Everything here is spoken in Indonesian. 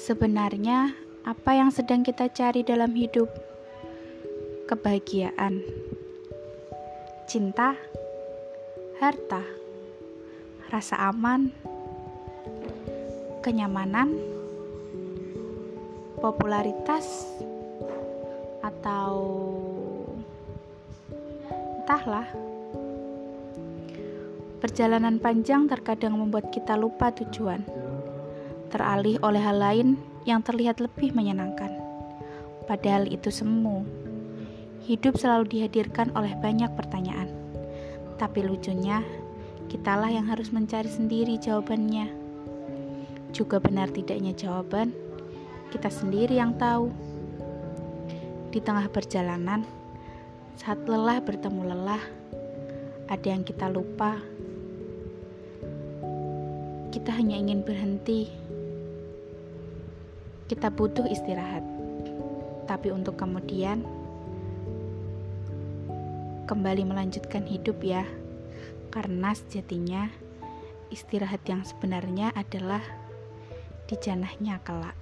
Sebenarnya, apa yang sedang kita cari dalam hidup? Kebahagiaan, cinta, harta, rasa aman, kenyamanan, popularitas, atau entahlah. Perjalanan panjang terkadang membuat kita lupa tujuan, teralih oleh hal lain yang terlihat lebih menyenangkan. Padahal itu semu. Hidup selalu dihadirkan oleh banyak pertanyaan. Tapi lucunya, kitalah yang harus mencari sendiri jawabannya. Juga benar tidaknya jawaban, kita sendiri yang tahu. Di tengah perjalanan, saat lelah bertemu lelah, ada yang kita lupa kita hanya ingin berhenti. Kita butuh istirahat, tapi untuk kemudian kembali melanjutkan hidup, ya, karena sejatinya istirahat yang sebenarnya adalah di janahnya kelak.